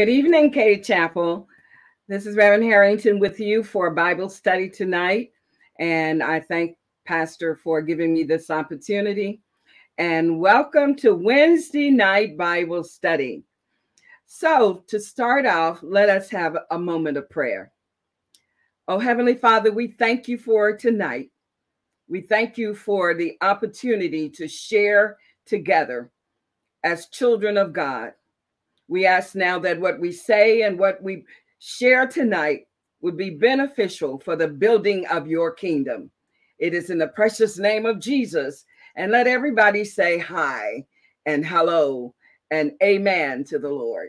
Good evening, Cade Chapel. This is Reverend Harrington with you for Bible study tonight. And I thank Pastor for giving me this opportunity. And welcome to Wednesday night Bible study. So, to start off, let us have a moment of prayer. Oh, Heavenly Father, we thank you for tonight. We thank you for the opportunity to share together as children of God. We ask now that what we say and what we share tonight would be beneficial for the building of your kingdom. It is in the precious name of Jesus. And let everybody say hi and hello and amen to the Lord.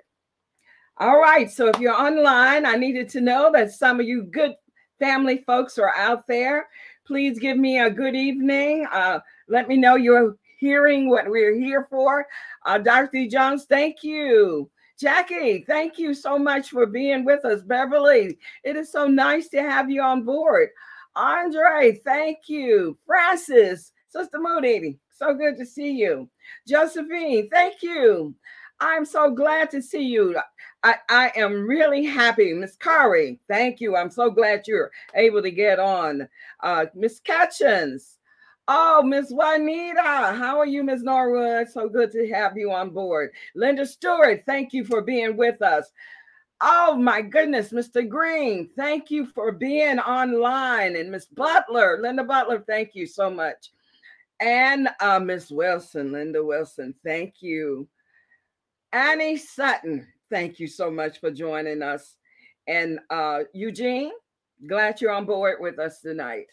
All right. So if you're online, I needed to know that some of you good family folks are out there. Please give me a good evening. Uh, let me know you're hearing what we're here for. Uh, Dorothy Jones, thank you. Jackie, thank you so much for being with us. Beverly, it is so nice to have you on board. Andre, thank you. Francis, Sister Moody, so good to see you. Josephine, thank you. I'm so glad to see you. I, I am really happy. Miss Curry, thank you. I'm so glad you're able to get on. Uh, Miss Catchins, Oh, Miss Juanita, how are you, Miss Norwood? So good to have you on board. Linda Stewart, thank you for being with us. Oh my goodness, Mr. Green, thank you for being online. And Miss Butler, Linda Butler, thank you so much. And uh, Miss Wilson, Linda Wilson, thank you. Annie Sutton, thank you so much for joining us. And uh, Eugene, glad you're on board with us tonight.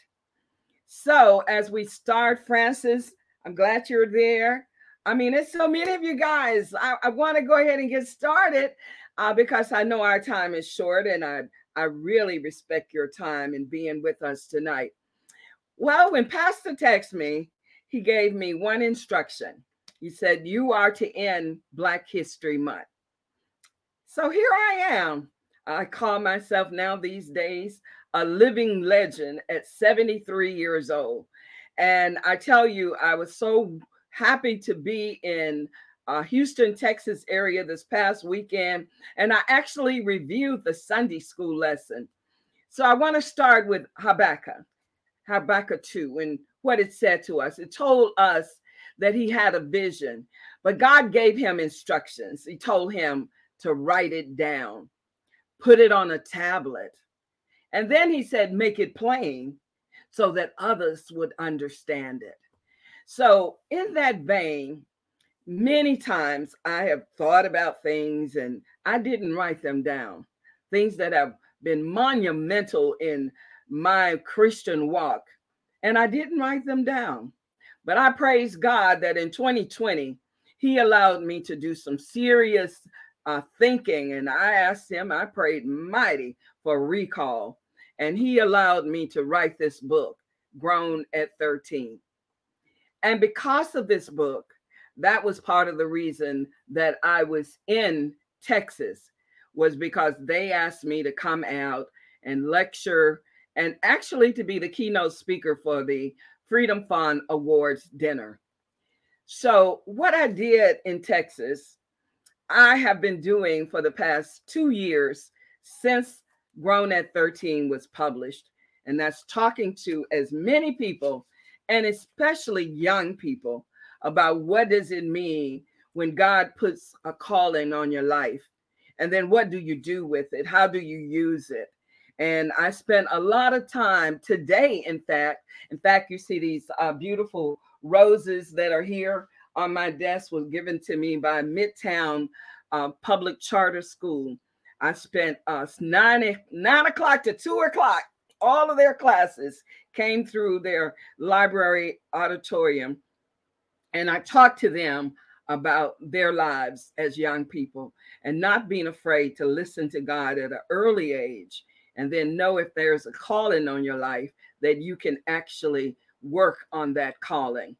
So, as we start, Francis, I'm glad you're there. I mean, it's so many of you guys. I, I want to go ahead and get started uh, because I know our time is short and I, I really respect your time in being with us tonight. Well, when Pastor texted me, he gave me one instruction. He said, You are to end Black History Month. So here I am. I call myself now these days a living legend at 73 years old. And I tell you, I was so happy to be in uh, Houston, Texas area this past weekend. And I actually reviewed the Sunday school lesson. So I want to start with Habakkuk, Habakkuk 2, and what it said to us. It told us that he had a vision, but God gave him instructions. He told him to write it down, put it on a tablet, and then he said, make it plain so that others would understand it. So, in that vein, many times I have thought about things and I didn't write them down, things that have been monumental in my Christian walk, and I didn't write them down. But I praise God that in 2020, He allowed me to do some serious uh, thinking, and I asked Him, I prayed mighty for recall. And he allowed me to write this book, Grown at 13. And because of this book, that was part of the reason that I was in Texas, was because they asked me to come out and lecture and actually to be the keynote speaker for the Freedom Fund Awards dinner. So, what I did in Texas, I have been doing for the past two years since Grown at 13 was published. And that's talking to as many people and especially young people about what does it mean when God puts a calling on your life? And then what do you do with it? How do you use it? And I spent a lot of time today, in fact. In fact, you see these uh, beautiful roses that are here on my desk was given to me by Midtown uh, Public Charter School. I spent uh, nine, nine o'clock to two o'clock. All of their classes came through their library auditorium. And I talked to them about their lives as young people and not being afraid to listen to God at an early age and then know if there's a calling on your life that you can actually work on that calling.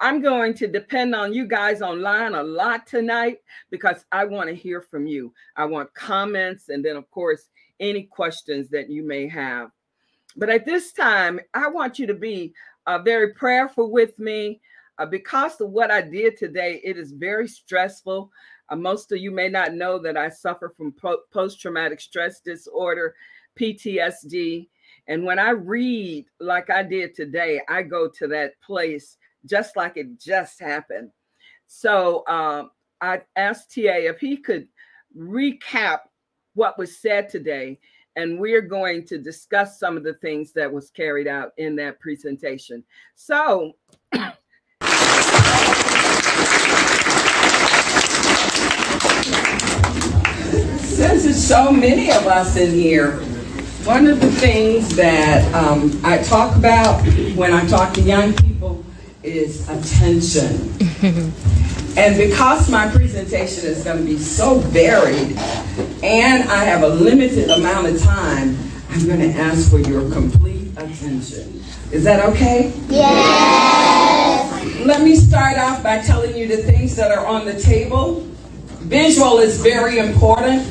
I'm going to depend on you guys online a lot tonight because I want to hear from you. I want comments and then, of course, any questions that you may have. But at this time, I want you to be uh, very prayerful with me. uh, because of what I did today, it is very stressful. Uh, most of you may not know that I suffer from po- post traumatic stress disorder, PTSD. And when I read like I did today, I go to that place just like it just happened. So um, I asked TA if he could recap what was said today and we're going to discuss some of the things that was carried out in that presentation. So since there's so many of us in here, one of the things that um, I talk about when I talk to young people is attention. and because my presentation is going to be so varied and I have a limited amount of time, I'm going to ask for your complete attention. Is that okay? Yes. Let me start off by telling you the things that are on the table. Visual is very important.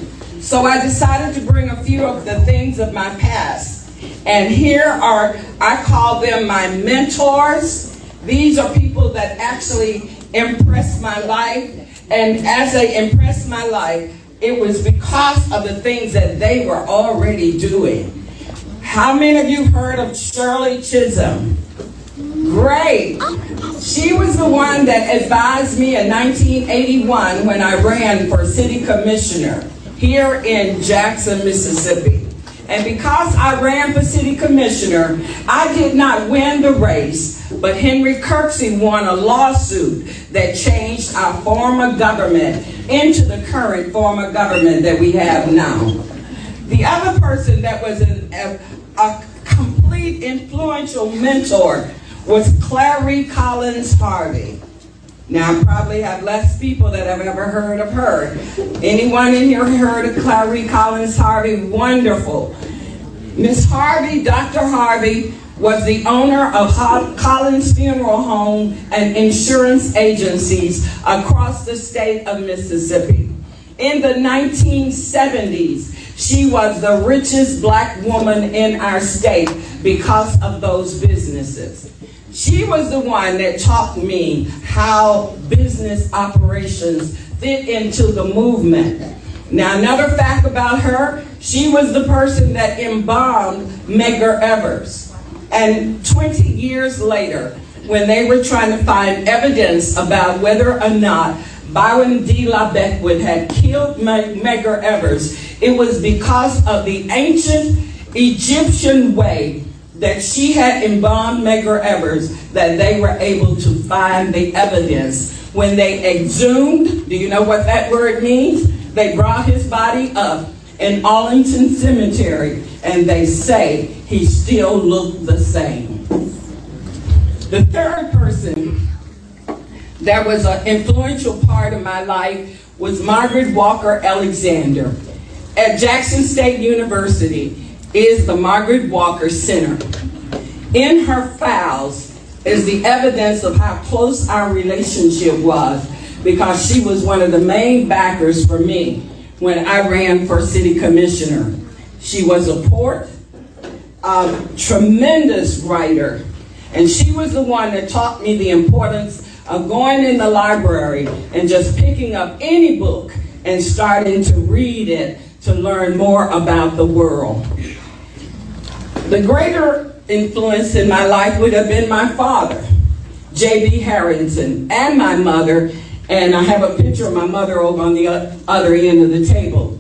So I decided to bring a few of the things of my past. And here are, I call them my mentors. These are people that actually impressed my life. And as they impressed my life, it was because of the things that they were already doing. How many of you heard of Shirley Chisholm? Great. She was the one that advised me in 1981 when I ran for city commissioner here in Jackson, Mississippi. And because I ran for city commissioner, I did not win the race, but Henry Kirksey won a lawsuit that changed our former government into the current form of government that we have now. The other person that was an, a, a complete influential mentor was Clarie Collins Harvey. Now, I probably have less people that have ever heard of her. Anyone in here heard of Clarie Collins Harvey? Wonderful. Miss Harvey, Dr. Harvey, was the owner of Collins Funeral Home and insurance agencies across the state of Mississippi. In the 1970s, she was the richest black woman in our state because of those businesses. She was the one that taught me how business operations fit into the movement. Now, another fact about her, she was the person that embalmed Medgar Evers. And 20 years later, when they were trying to find evidence about whether or not Byron De La Beckwith had killed Medgar Evers, it was because of the ancient Egyptian way that she had embalmed Medgar Evers that they were able to find the evidence. When they exhumed, do you know what that word means? They brought his body up in Arlington Cemetery and they say he still looked the same. The third person that was an influential part of my life was Margaret Walker Alexander. At Jackson State University, is the Margaret Walker Center. In her files is the evidence of how close our relationship was because she was one of the main backers for me when I ran for city commissioner. She was a port, a tremendous writer, and she was the one that taught me the importance of going in the library and just picking up any book and starting to read it to learn more about the world. The greater influence in my life would have been my father, J.B. Harrington, and my mother. And I have a picture of my mother over on the other end of the table.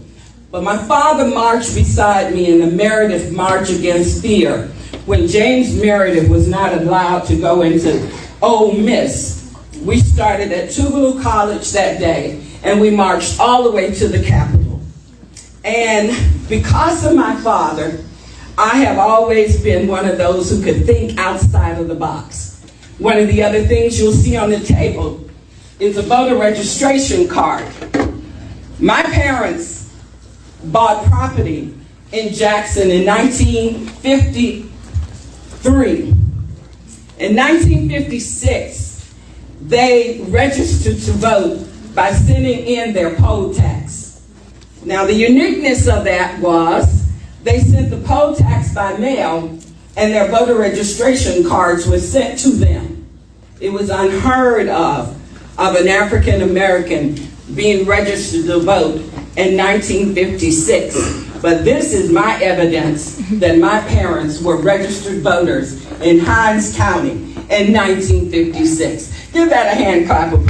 But my father marched beside me in the Meredith March Against Fear when James Meredith was not allowed to go into Ole Miss. We started at Tougaloo College that day and we marched all the way to the Capitol. And because of my father, I have always been one of those who could think outside of the box. One of the other things you'll see on the table is a voter registration card. My parents bought property in Jackson in 1953. In 1956, they registered to vote by sending in their poll tax. Now, the uniqueness of that was they sent the poll tax by mail, and their voter registration cards were sent to them. It was unheard of of an African American being registered to vote in 1956. But this is my evidence that my parents were registered voters in Hinds County in 1956. Give that a hand clap of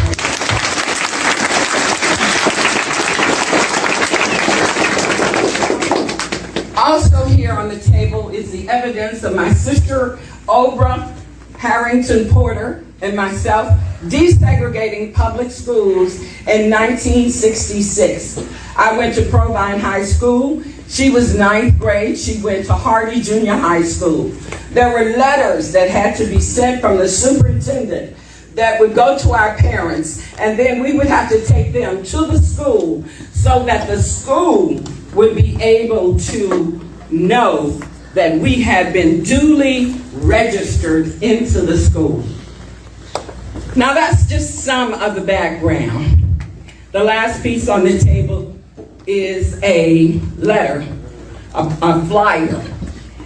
Also here on the table is evidence of my sister, Obra Harrington Porter, and myself desegregating public schools in 1966. I went to Provine High School. She was ninth grade. She went to Hardy Junior High School. There were letters that had to be sent from the superintendent that would go to our parents, and then we would have to take them to the school so that the school would be able to know that we had been duly registered into the school. Now, that's just some of the background. The last piece on the table is a letter, a, a flyer.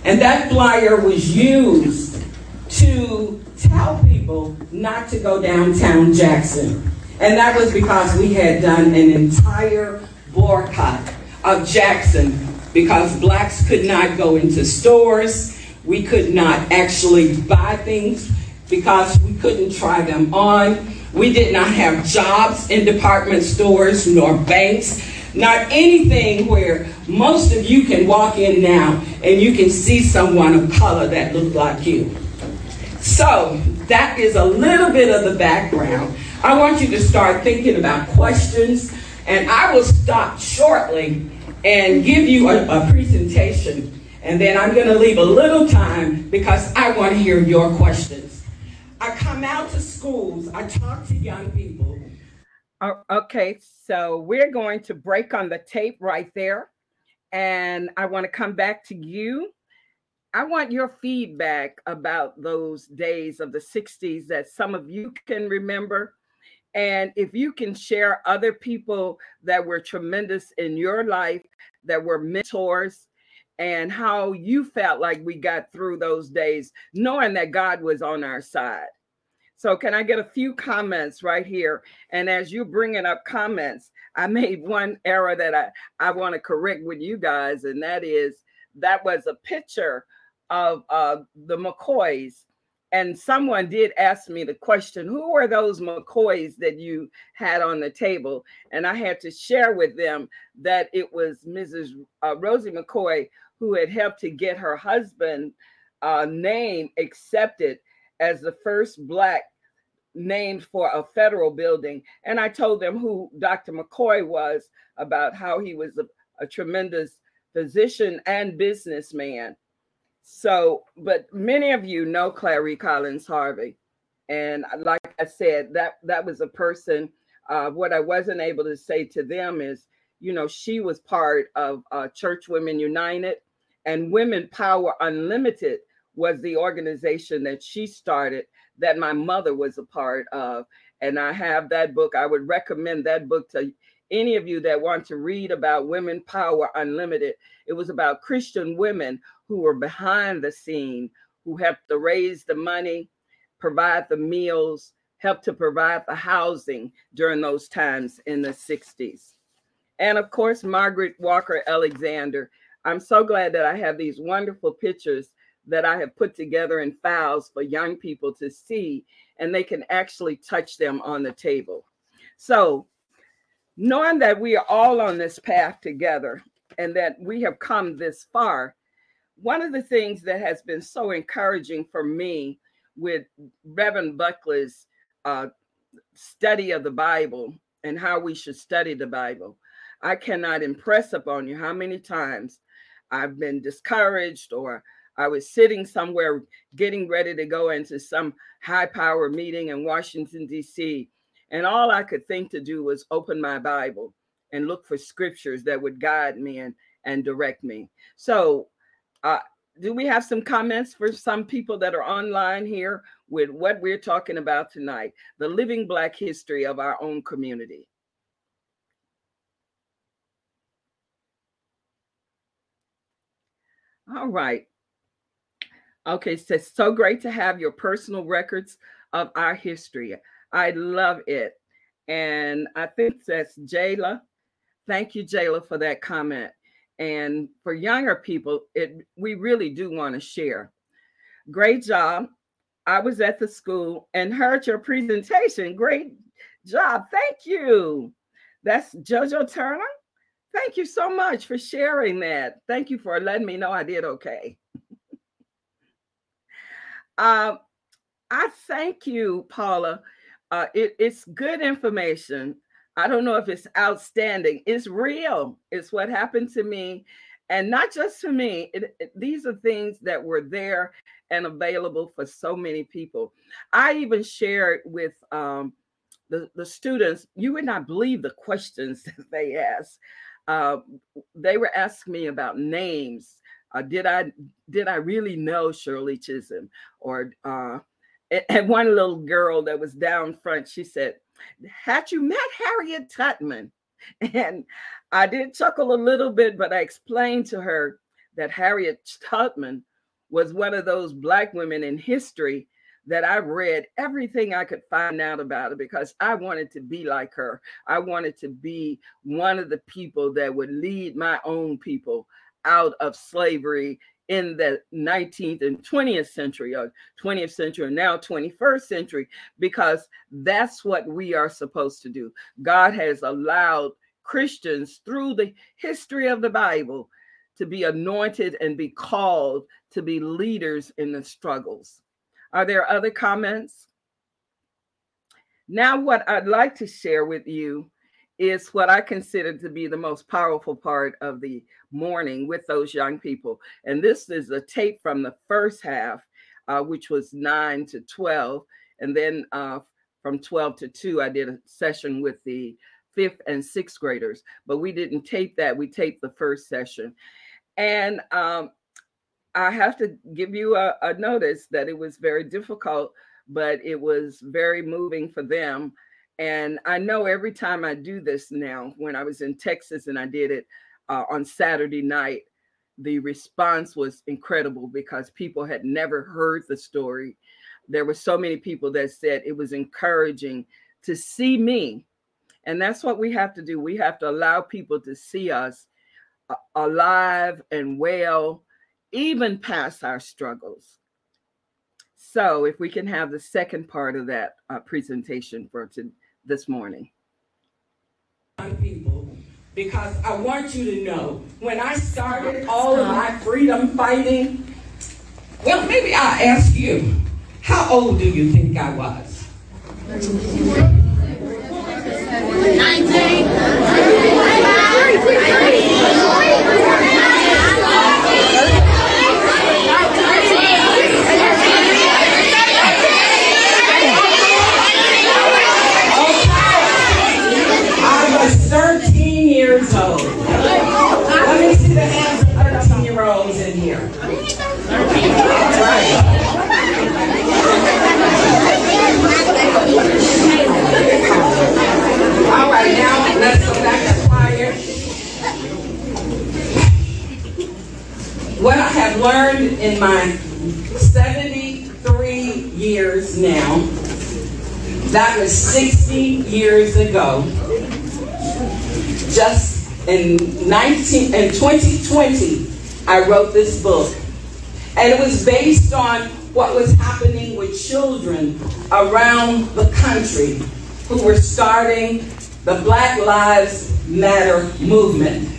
And that flyer was used to tell people not to go downtown Jackson. And that was because we had done an entire boycott of Jackson because blacks could not go into stores. We could not actually buy things because we couldn't try them on. We did not have jobs in department stores nor banks, not anything where most of you can walk in now and you can see someone of color that looked like you. So that is a little bit of the background. I want you to start thinking about questions, and I will stop shortly and give you a, a presentation. And then I'm going to leave a little time because I want to hear your questions. I come out to schools, I talk to young people. Oh, okay, so we're going to break on the tape right there. And I want to come back to you. I want your feedback about those days of the 60s that some of you can remember and if you can share other people that were tremendous in your life, that were mentors, and how you felt like we got through those days, knowing that God was on our side. So, can I get a few comments right here? And as you're bringing up comments, I made one error that I, I want to correct with you guys, and that is that was a picture of uh, the McCoys and someone did ask me the question who are those mccoys that you had on the table? And i had to share with them that it was mrs uh, rosie mccoy who had helped to get her husband uh, name accepted as the first black named for a federal building. And i told them who dr mccoy was about how he was a, a tremendous physician and businessman so, but many of you know Clarie Collins Harvey. And like I said, that that was a person. Uh, what I wasn't able to say to them is, you know, she was part of uh, Church Women United and Women Power Unlimited was the organization that she started that my mother was a part of. And I have that book. I would recommend that book to any of you that want to read about Women Power Unlimited. It was about Christian women who were behind the scene, who helped to raise the money, provide the meals, helped to provide the housing during those times in the 60s. And of course, Margaret Walker Alexander. I'm so glad that I have these wonderful pictures that I have put together in files for young people to see, and they can actually touch them on the table. So, knowing that we are all on this path together and that we have come this far, one of the things that has been so encouraging for me with Reverend Buckley's uh, study of the Bible and how we should study the Bible, I cannot impress upon you how many times I've been discouraged or I was sitting somewhere getting ready to go into some high power meeting in Washington, D.C. And all I could think to do was open my Bible and look for scriptures that would guide me and, and direct me. So uh, do we have some comments for some people that are online here with what we're talking about tonight the living Black history of our own community? All right. Okay, so so great to have your personal records of our history. I love it. And I think that's Jayla. Thank you, Jayla, for that comment. And for younger people, it we really do want to share. Great job. I was at the school and heard your presentation. Great job. Thank you. That's Jojo Turner. Thank you so much for sharing that. Thank you for letting me know I did okay. um, I thank you, Paula. Uh, it, it's good information. I don't know if it's outstanding. It's real. It's what happened to me. And not just to me, it, it, these are things that were there and available for so many people. I even shared with um, the, the students, you would not believe the questions that they asked. Uh, they were asking me about names. Uh, did I did I really know Shirley Chisholm? Or uh, and one little girl that was down front, she said, "Had you met Harriet Tubman?" And I did chuckle a little bit, but I explained to her that Harriet Tubman was one of those black women in history that I read everything I could find out about her because I wanted to be like her. I wanted to be one of the people that would lead my own people out of slavery in the 19th and 20th century or 20th century and now 21st century because that's what we are supposed to do. God has allowed Christians through the history of the Bible to be anointed and be called to be leaders in the struggles. Are there other comments? Now, what I'd like to share with you is what I consider to be the most powerful part of the morning with those young people. And this is a tape from the first half, uh, which was 9 to 12. And then uh, from 12 to 2, I did a session with the fifth and sixth graders, but we didn't tape that. We taped the first session. And um, I have to give you a, a notice that it was very difficult, but it was very moving for them. And I know every time I do this now, when I was in Texas and I did it uh, on Saturday night, the response was incredible because people had never heard the story. There were so many people that said it was encouraging to see me. And that's what we have to do. We have to allow people to see us uh, alive and well even past our struggles. So, if we can have the second part of that uh, presentation for to, this morning. People, because I want you to know when I started all of my freedom fighting, well, maybe I'll ask you, how old do you think I was? 19. I learned in my 73 years now, that was 60 years ago just in 19 in 2020, I wrote this book. And it was based on what was happening with children around the country who were starting the Black Lives Matter movement.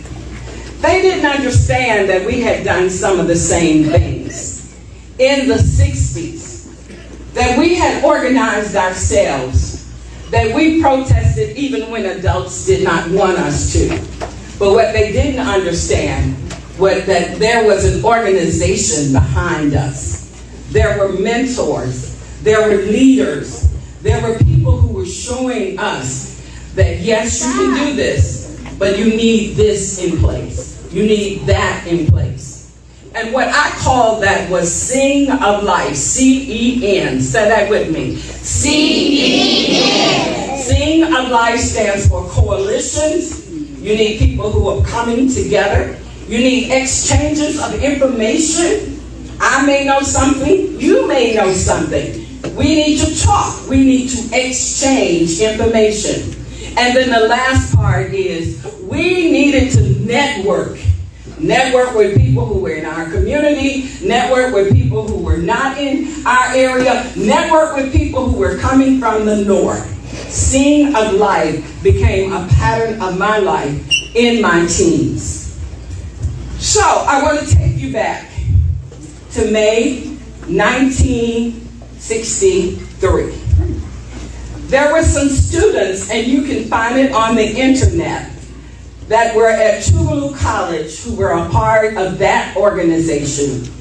They didn't understand that we had done some of the same things in the 60s, that we had organized ourselves. That we protested even when adults did not want us to. But what they didn't understand was that there was an organization behind us. There were mentors, there were leaders, there were people who were showing us that yes, you can do this, but you need this in place. You need that in place. And what I call that was Sing of Life, C E N. Say that with me. C E N. Sing of Life stands for coalitions. You need people who are coming together. You need exchanges of information. I may know something, you may know something. We need to talk. We need to exchange information. And then the last part is we needed to network. Network with people who were in our community, network with people who were not in our area, network with people who were coming from the north. Seeing of life became a pattern of my life in my teens. So I want to take you back to May 1963. There were some students, and you can find it on the internet, that were at Tougaloo College who were a part of that organization.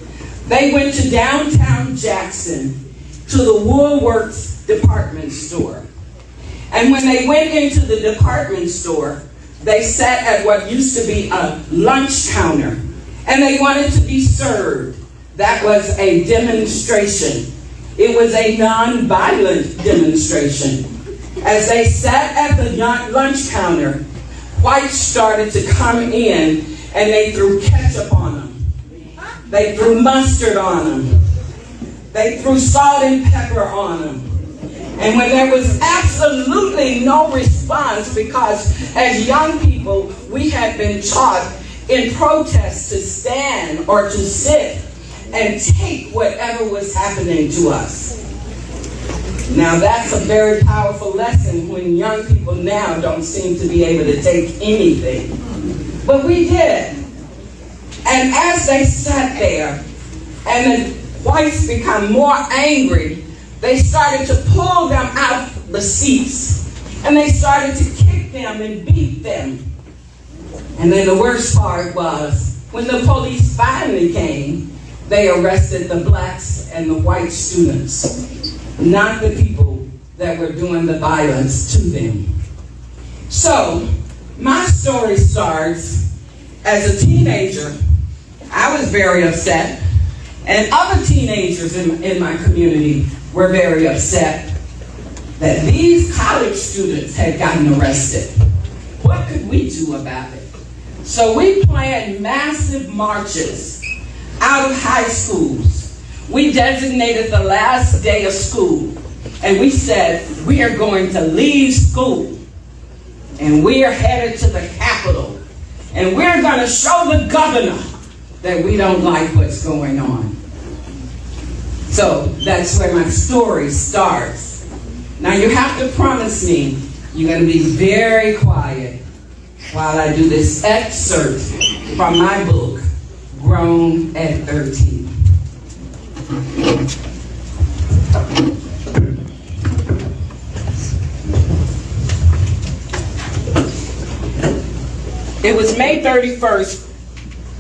They went to downtown Jackson to the Woolworths department store. And when they went into the department store, they sat at what used to be a lunch counter and they wanted to be served. That was a demonstration. It was a non-violent demonstration. As they sat at the lunch counter, whites started to come in and they threw ketchup on them. They threw mustard on them. They threw salt and pepper on them. And when there was absolutely no response, because as young people, we had been taught in protest to stand or to sit and take whatever was happening to us. Now, that's a very powerful lesson when young people now don't seem to be able to take anything. But we did. And as they sat there, and the whites become more angry they started to pull them out the seats and they started to kick them and beat them. And then the worst part was when the police finally came, they arrested the blacks and the white students, not the people that were doing the violence to them. So, my story starts as a teenager. I was very upset, and other teenagers in, in my community were very upset that these college students had gotten arrested. What could we do about it? So we planned massive marches out of high schools. We designated the last day of school and we said, we are going to leave school and we are headed to the Capitol and we're going to show the governor that we don't like what's going on. So that's where my story starts. Now you have to promise me you're going to be very quiet while I do this excerpt from my book, Grown at 13. It was May 31st,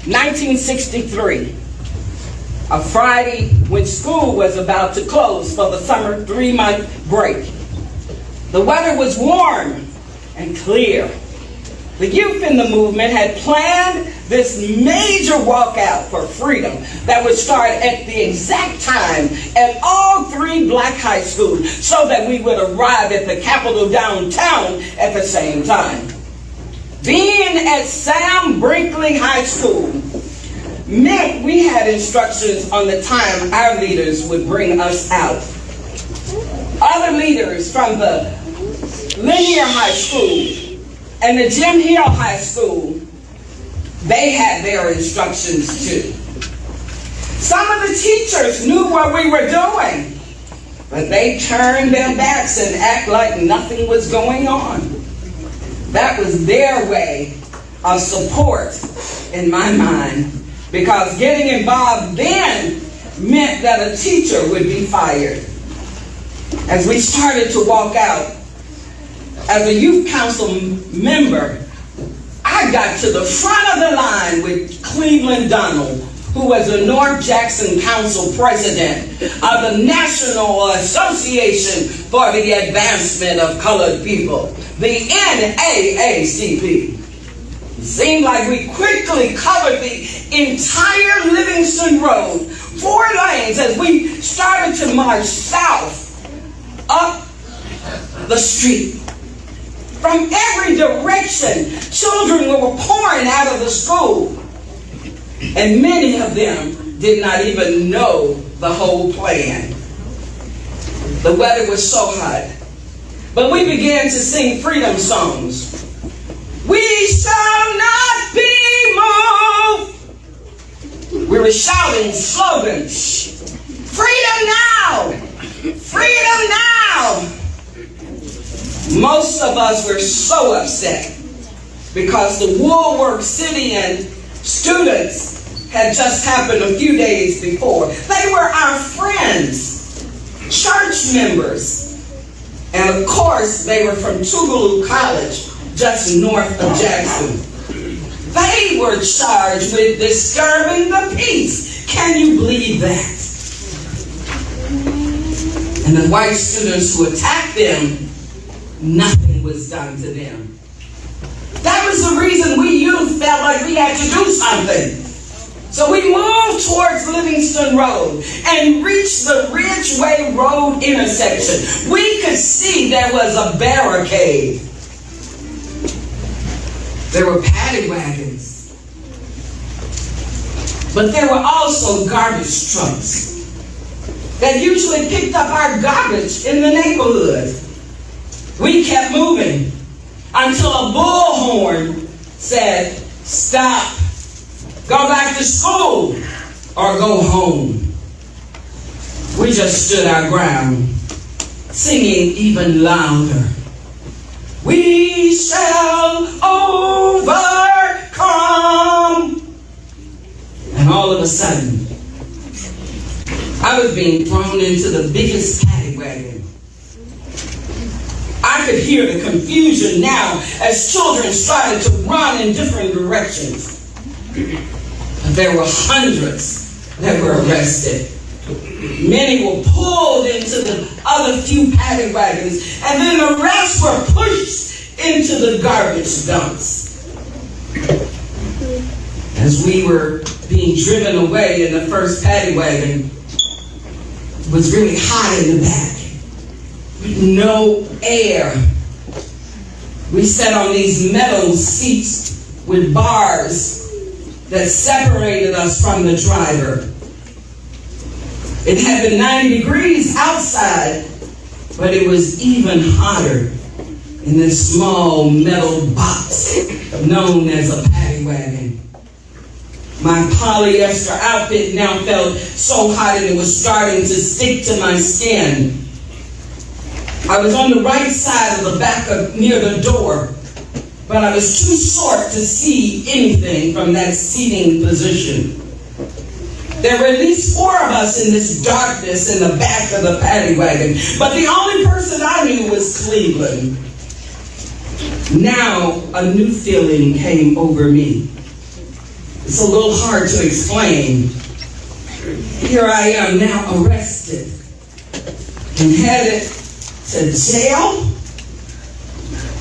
1963 a Friday when school was about to close for the summer three month break. The weather was warm and clear. The youth in the movement had planned this major walkout for freedom that would start at the exact time at all three black high schools so that we would arrive at the Capitol downtown at the same time. Being at Sam Brinkley High School, meant we had instructions on the time our leaders would bring us out. Other leaders from the Lanier High School and the Jim Hill High School, they had their instructions too. Some of the teachers knew what we were doing, but they turned their backs and act like nothing was going on. That was their way of support in my mind because getting involved then meant that a teacher would be fired. As we started to walk out, as a youth council member, I got to the front of the line with Cleveland Donald, who was the North Jackson Council president of the National Association for the Advancement of Colored People, the NAACP. Seemed like we quickly covered the entire Livingston Road, four lanes, as we started to march south up the street. From every direction, children were pouring out of the school. And many of them did not even know the whole plan. The weather was so hot. But we began to sing freedom songs. We shall not be moved. We were shouting slogans. Freedom now! Freedom now! Most of us were so upset because the Woolwork City students had just happened a few days before. They were our friends, church members, and of course, they were from Tougaloo College, just north of Jackson. They were charged with disturbing the peace. Can you believe that? And the white students who attacked them, nothing was done to them. That was the reason we youth felt like we had to do something. So we moved towards Livingston Road and reached the Ridgeway Road intersection. We could see there was a barricade. There were paddy wagons. But there were also garbage trucks that usually picked up our garbage in the neighborhood. We kept moving until a bullhorn said, Stop. Go back to school or go home. We just stood our ground, singing even louder. We shall overcome. And all of a sudden, I was being thrown into the biggest paddy wagon. Could hear the confusion now as children started to run in different directions. There were hundreds that were arrested. Many were pulled into the other few paddy wagons, and then the rest were pushed into the garbage dumps. As we were being driven away in the first paddy wagon, was really hot in the back. No air. We sat on these metal seats with bars that separated us from the driver. It had been 90 degrees outside, but it was even hotter in this small metal box known as a paddy wagon. My polyester outfit now felt so hot and it was starting to stick to my skin. I was on the right side of the back of near the door but I was too short to see anything from that seating position. There were at least four of us in this darkness in the back of the paddy wagon, but the only person I knew was Cleveland. Now a new feeling came over me. It's a little hard to explain. Here I am now arrested and headed to jail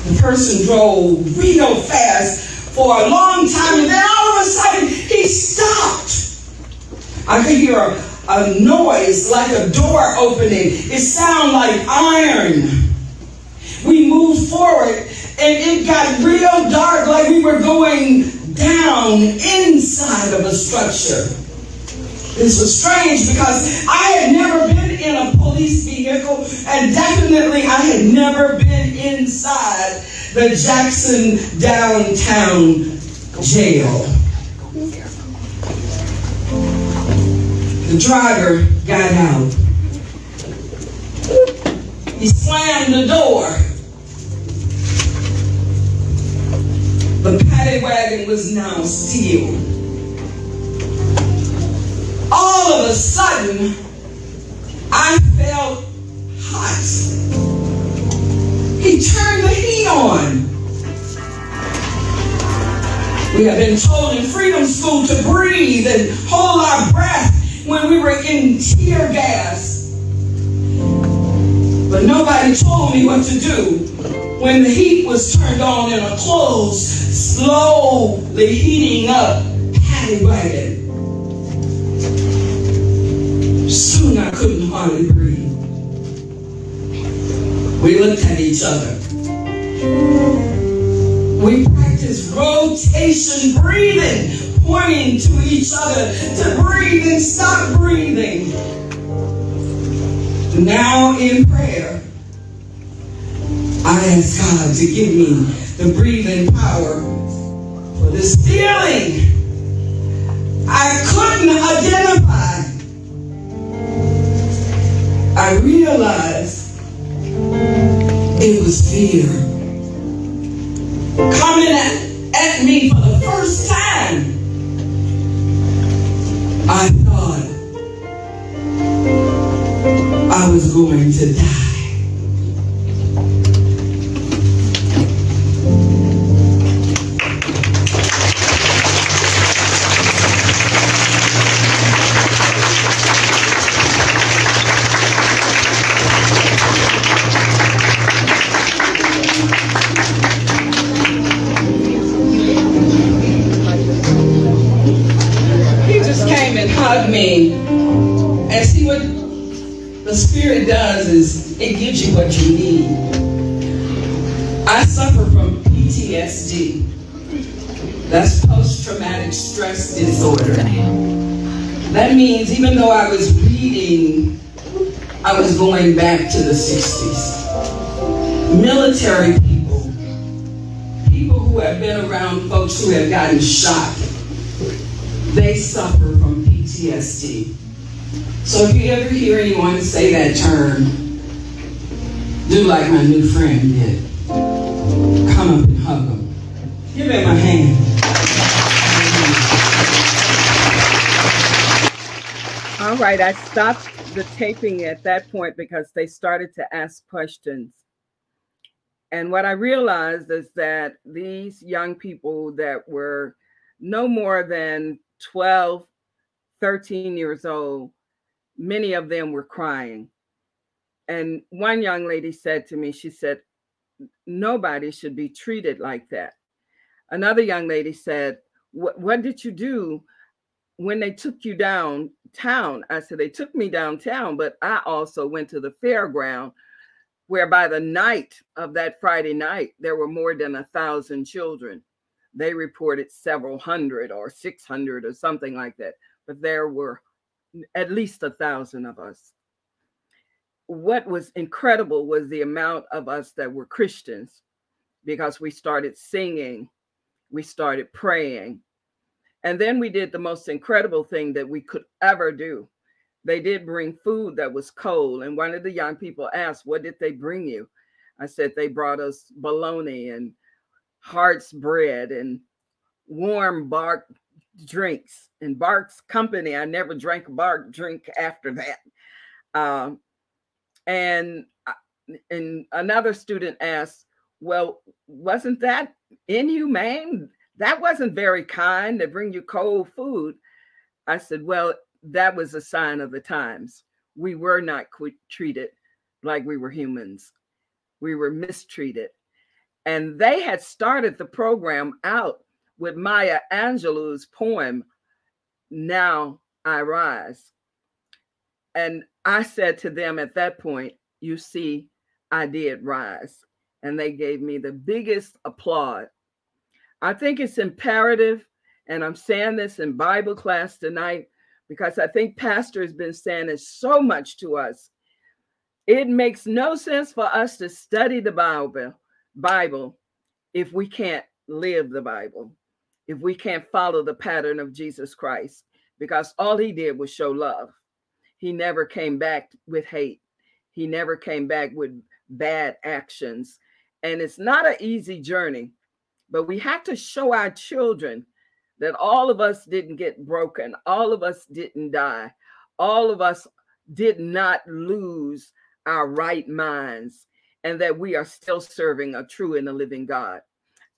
the person drove real fast for a long time, and then all of a sudden he stopped. I could hear a, a noise like a door opening. It sounded like iron. We moved forward, and it got real dark, like we were going down inside of a structure. This was strange because I had never been in a police vehicle, and definitely I had never been inside the Jackson downtown jail. The driver got out. He slammed the door. The paddy wagon was now sealed all of a sudden, I felt hot. He turned the heat on. We have been told in Freedom School to breathe and hold our breath when we were in tear gas. But nobody told me what to do when the heat was turned on in a closed, slowly heating up paddy wagon. Soon I couldn't hardly breathe. We looked at each other. We practiced rotation breathing, pointing to each other to breathe and stop breathing. Now in prayer, I ask God to give me the breathing power for this feeling I couldn't identify. I realized it was fear coming at, at me for the first time. I thought I was going to die. It gives you what you need. I suffer from PTSD. That's post traumatic stress disorder. That means even though I was reading, I was going back to the 60s. Military people, people who have been around folks who have gotten shot, they suffer from PTSD. So if you ever hear anyone say that term, do like my new friend did. Come up and hug him. Give him a hand. All right, I stopped the taping at that point because they started to ask questions. And what I realized is that these young people that were no more than 12, 13 years old, many of them were crying and one young lady said to me, she said, nobody should be treated like that. Another young lady said, what did you do when they took you downtown? I said, they took me downtown, but I also went to the fairground where by the night of that Friday night, there were more than a thousand children. They reported several hundred or 600 or something like that, but there were at least a thousand of us what was incredible was the amount of us that were Christians because we started singing, we started praying. And then we did the most incredible thing that we could ever do. They did bring food that was cold. And one of the young people asked, What did they bring you? I said, They brought us bologna and heart's bread and warm bark drinks. And Barq's company, I never drank a bark drink after that. Um, and uh, and another student asked, "Well, wasn't that inhumane? That wasn't very kind to bring you cold food." I said, "Well, that was a sign of the times. We were not treated like we were humans. We were mistreated." And they had started the program out with Maya Angelou's poem, Now I Rise. And I said to them at that point, You see, I did rise. And they gave me the biggest applause. I think it's imperative, and I'm saying this in Bible class tonight because I think Pastor has been saying it so much to us. It makes no sense for us to study the Bible, Bible if we can't live the Bible, if we can't follow the pattern of Jesus Christ, because all he did was show love he never came back with hate. He never came back with bad actions. And it's not an easy journey, but we have to show our children that all of us didn't get broken, all of us didn't die, all of us did not lose our right minds, and that we are still serving a true and a living God.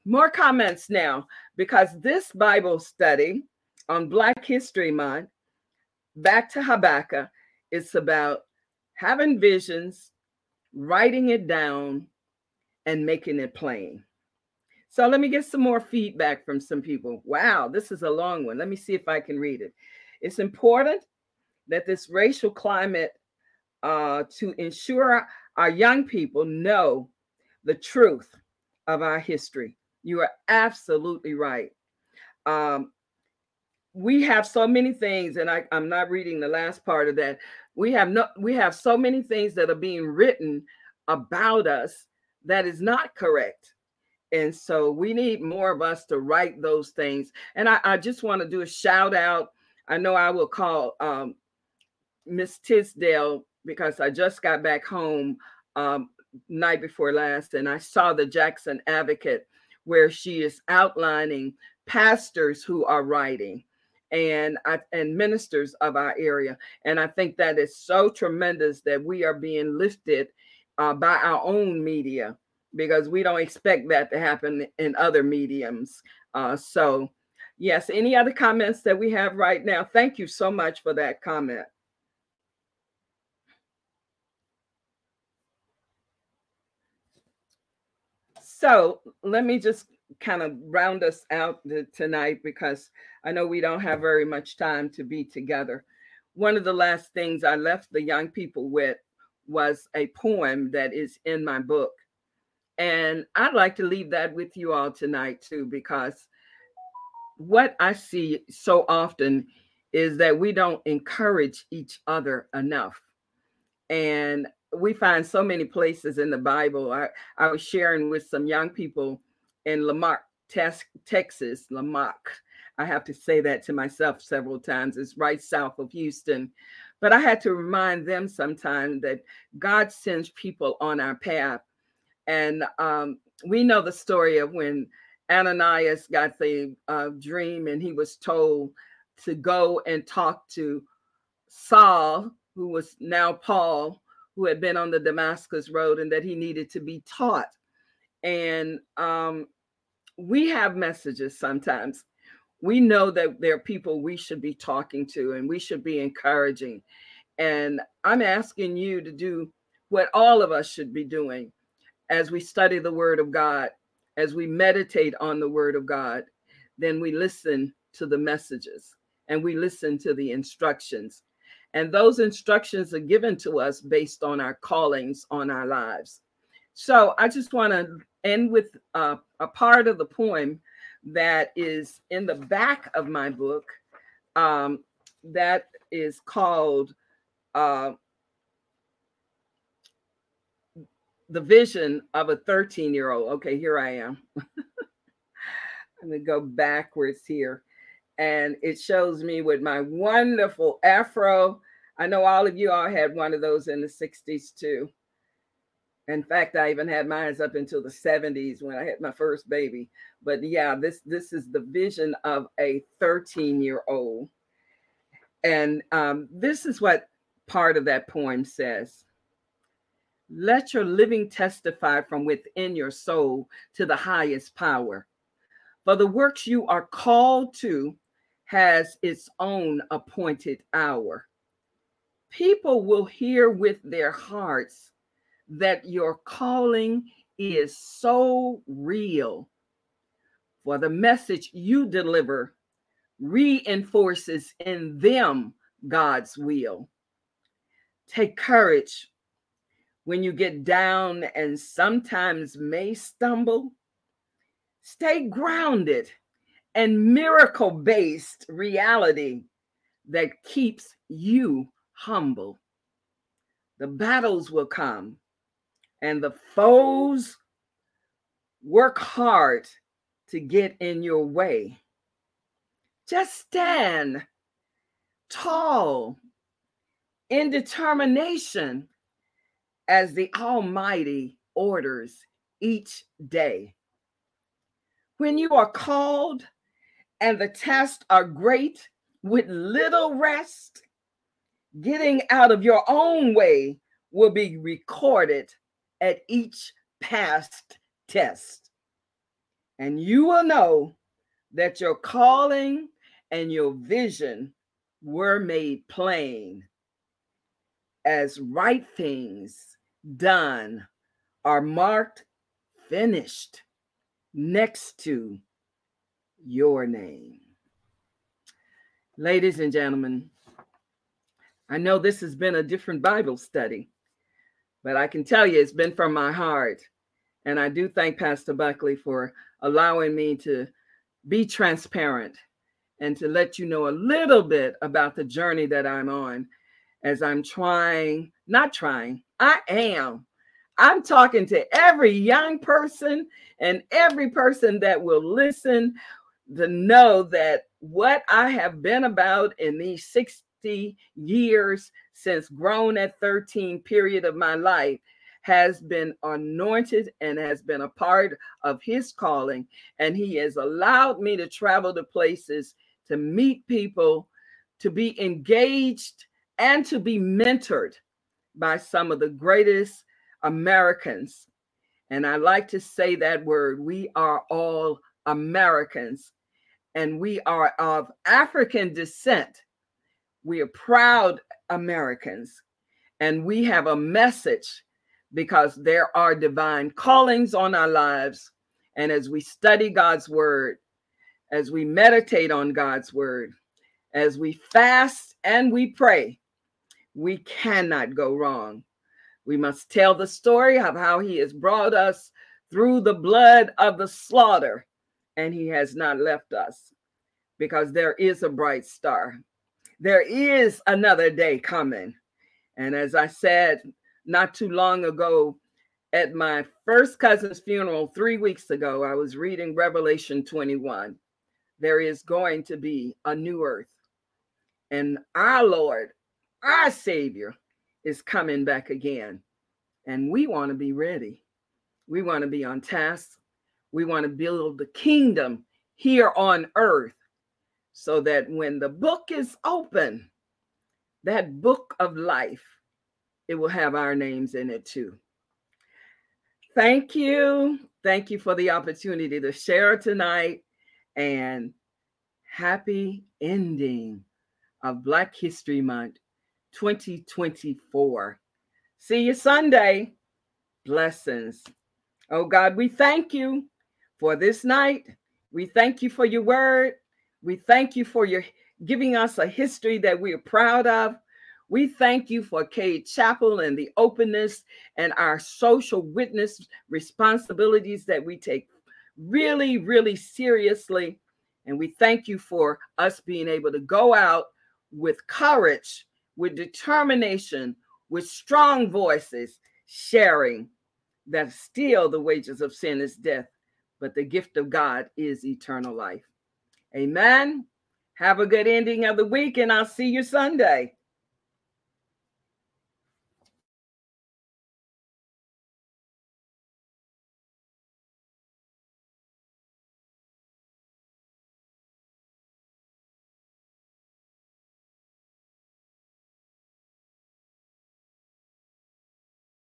More comments now, because this Bible study on Black History Month back to Habakkuk, it's about having visions, writing it down, and making it plain. So let me get some more feedback from some people. Wow, this is a long one. Let me see if I can read it. It's important that this racial climate uh, to ensure our young people know the truth of our history. You are absolutely right. Um, we have so many things, and I, I'm not reading the last part of that. We have no, we have so many things that are being written about us that is not correct. And so we need more of us to write those things. And I, I just want to do a shout out. I know I will call um, Miss Tisdale because I just got back home um, night before last and I saw the Jackson Advocate where she is outlining pastors who are writing and and ministers of our area. And i think that is so tremendous that we are being lifted uh, by our own media because we don't expect that to happen in other mediums. Uh, so yes any other comments that we have right now? Thank you so much for that comment. So let me just kind of round us out tonight because I know we don't have very much time to be together. One of the last things I left the young people with was a poem that is in my book. And I'd like to leave that with you all tonight too, because what I see so often is that we don't encourage each other enough. And we find so many places in the Bible. I, I was sharing with some young people in La Marque, Texas, La Marque. I have to say that to myself several times. It's right south of Houston. But I had to remind them sometime that God sends people on our path. And um, we know the story of when Ananias got the uh, dream and he was told to go and talk to Saul, who was now Paul, who had been on the Damascus road, and that he needed to be taught and um, we have messages sometimes. We know that there are people we should be talking to and we should be encouraging. And I'm asking you to do what all of us should be doing as we study the Word of God, as we meditate on the Word of God, then we listen to the messages and we listen to the instructions. And those instructions are given to us based on our callings on our lives. So I just want to end with uh, a part of the poem that is in the back of my book um, that is called uh, The Vision of a 13 year old. Okay, here I am. I'm going to go backwards here. And it shows me with my wonderful afro. I know all of you all had one of those in the 60s too. In fact, I even had mine up until the 70s when I had my first baby. But yeah, this this is the vision of a 13 year old, and um, this is what part of that poem says. Let your living testify from within your soul to the highest power. For the works you are called to has its own appointed hour. People will hear with their hearts that your calling is so real. For the message you deliver reinforces in them God's will. Take courage when you get down and sometimes may stumble. Stay grounded and miracle based reality that keeps you humble. The battles will come, and the foes work hard to get in your way. Just stand tall in determination as the Almighty orders each day. When you are called and the tests are great with little rest, getting out of your own way will be recorded at each past test. And you will know that your calling and your vision were made plain as right things done are marked finished next to your name. Ladies and gentlemen, I know this has been a different Bible study, but I can tell you it's been from my heart. And I do thank Pastor Buckley for allowing me to be transparent and to let you know a little bit about the journey that I'm on as I'm trying, not trying, I am. I'm talking to every young person and every person that will listen to know that what I have been about in these 60 years since grown at 13 period of my life has been anointed and has been a part of his calling and he has allowed me to travel to places to meet people to be engaged and to be mentored by some of the greatest Americans and I like to say that word we are all Americans and we are of African descent. We are proud Americans and we have a message because there are divine callings on our lives. And as we study God's word, as we meditate on God's word, as we fast and we pray, we cannot go wrong. We must tell the story of how he has brought us through the blood of the slaughter, and he has not left us because there is a bright star. There is another day coming. And as I said not too long ago at my first cousin's funeral three weeks ago, I was reading Revelation 21. There is going to be a new earth, and our Lord, our Savior, is coming back again. And we want to be ready. We want to be on task. We want to build the kingdom here on earth so that when the book is open, that book of life, it will have our names in it too. Thank you. Thank you for the opportunity to share tonight and happy ending of Black History Month 2024. See you Sunday. Blessings. Oh God, we thank you for this night. We thank you for your word. We thank you for your giving us a history that we are proud of. We thank you for Cade Chapel and the openness and our social witness responsibilities that we take really, really seriously. And we thank you for us being able to go out with courage, with determination, with strong voices, sharing that still the wages of sin is death, but the gift of God is eternal life. Amen. Have a good ending of the week, and I'll see you Sunday.